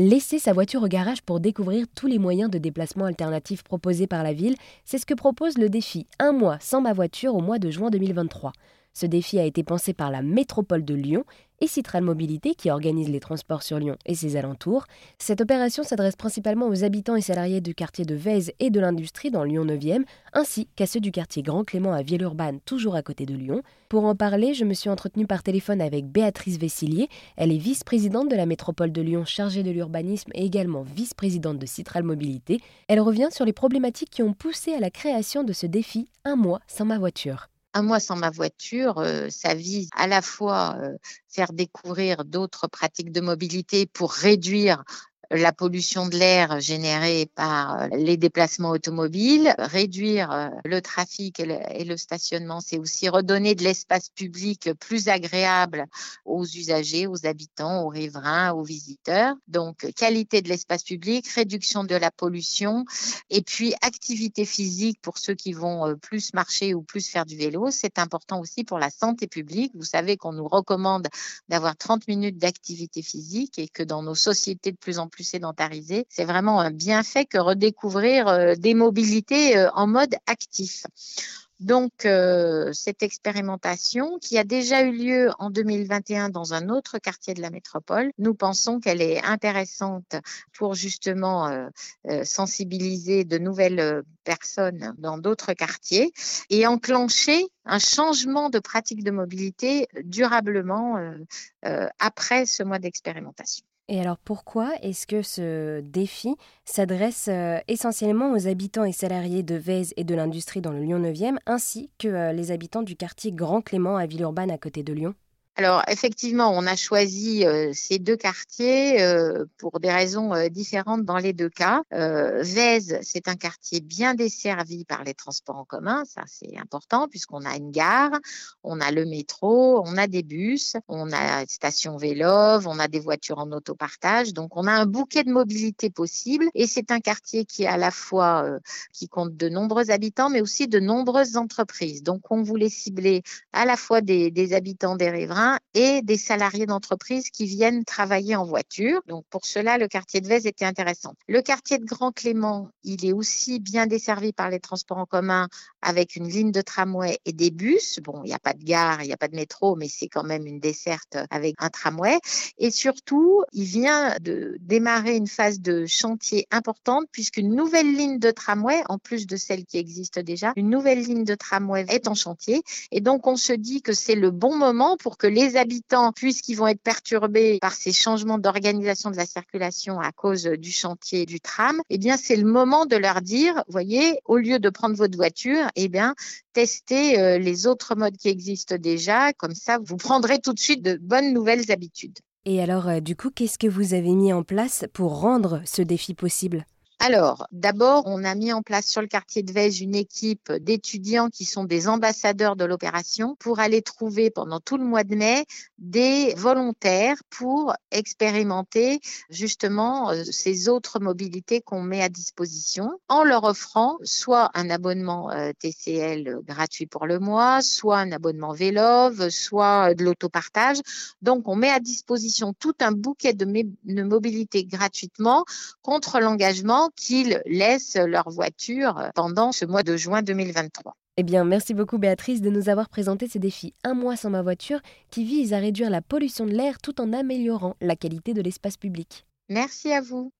Laisser sa voiture au garage pour découvrir tous les moyens de déplacement alternatifs proposés par la ville, c'est ce que propose le défi Un mois sans ma voiture au mois de juin 2023. Ce défi a été pensé par la métropole de Lyon et Citral Mobilité qui organise les transports sur Lyon et ses alentours. Cette opération s'adresse principalement aux habitants et salariés du quartier de Vèze et de l'industrie dans Lyon 9e, ainsi qu'à ceux du quartier Grand Clément à Villeurbanne, toujours à côté de Lyon. Pour en parler, je me suis entretenue par téléphone avec Béatrice Vessillier. Elle est vice-présidente de la métropole de Lyon chargée de l'urbanisme et également vice-présidente de Citral Mobilité. Elle revient sur les problématiques qui ont poussé à la création de ce défi Un mois sans ma voiture. Un mois sans ma voiture, ça vise à la fois faire découvrir d'autres pratiques de mobilité pour réduire la pollution de l'air générée par euh, les déplacements automobiles, réduire euh, le trafic et le, stationnement, c'est aussi redonner de l'espace public plus agréable aux usagers, aux habitants, aux riverains, aux visiteurs. Donc, qualité de l'espace public, réduction de la pollution et puis activité physique pour ceux qui vont euh, plus marcher ou plus faire du vélo. C'est important aussi pour la santé publique. Vous savez qu'on nous recommande d'avoir 30 minutes d'activité physique et que dans nos sociétés de plus en plus sédentarisé. C'est vraiment un bienfait que redécouvrir euh, des mobilités euh, en mode actif. Donc, euh, cette expérimentation qui a déjà eu lieu en 2021 dans un autre quartier de la métropole, nous pensons qu'elle est intéressante pour justement sensibiliser de nouvelles personnes dans d'autres quartiers et enclencher un changement de pratique de mobilité durablement après ce mois d'expérimentation. Et alors pourquoi est-ce que ce défi s'adresse euh, essentiellement aux habitants et salariés de Vèze et de l'industrie dans le Lyon 9e, ainsi que euh, les habitants du quartier Grand Clément à Villeurbanne à côté de Lyon? Alors effectivement, on a choisi euh, ces deux quartiers euh, pour des raisons euh, différentes dans les deux cas. Vèze, c'est un quartier bien desservi par les transports en commun, ça c'est important puisqu'on a une gare, on a le métro, on a des bus, on a une station vélo, on a des voitures en autopartage, donc on a un bouquet de mobilité possible et c'est un quartier qui à la fois qui compte de nombreux habitants mais aussi de nombreuses entreprises. Donc on voulait cibler à la fois des, des habitants des riverains et des salariés d'entreprise qui viennent travailler en voiture. Donc pour cela, le quartier de Vèze était intéressant. Le quartier de Grand Clément, il est aussi bien desservi par les transports en commun avec une ligne de tramway et des bus. Bon, il n'y a pas de gare, il n'y a pas de métro, mais c'est quand même une desserte avec un tramway. Et surtout, il vient de démarrer une phase de chantier importante puisqu'une nouvelle ligne de tramway, en plus de celle qui existe déjà, une nouvelle ligne de tramway est en chantier. Et donc, on se dit que c'est le bon moment pour que les habitants, puisqu'ils vont être perturbés par ces changements d'organisation de la circulation à cause du chantier du tram, eh bien, c'est le moment de leur dire, voyez, au lieu de prendre votre voiture, eh bien, testez euh, les autres modes qui existent déjà. Comme ça, vous prendrez tout de suite de bonnes nouvelles habitudes. Et alors, euh, du coup, qu'est-ce que vous avez mis en place pour rendre ce défi possible? Alors, d'abord, on a mis en place sur le quartier de Vège une équipe d'étudiants qui sont des ambassadeurs de l'opération pour aller trouver pendant tout le mois de mai des volontaires pour expérimenter justement euh, ces autres mobilités qu'on met à disposition en leur offrant soit un abonnement euh, TCL gratuit pour le mois, soit un abonnement Vélove, soit de l'autopartage. Donc, on met à disposition tout un bouquet de, de mobilité gratuitement contre l'engagement qu'ils laissent leur voiture pendant ce mois de juin 2023. Eh bien, merci beaucoup Béatrice de nous avoir présenté ces défis Un mois sans ma voiture qui visent à réduire la pollution de l'air tout en améliorant la qualité de l'espace public. Merci à vous.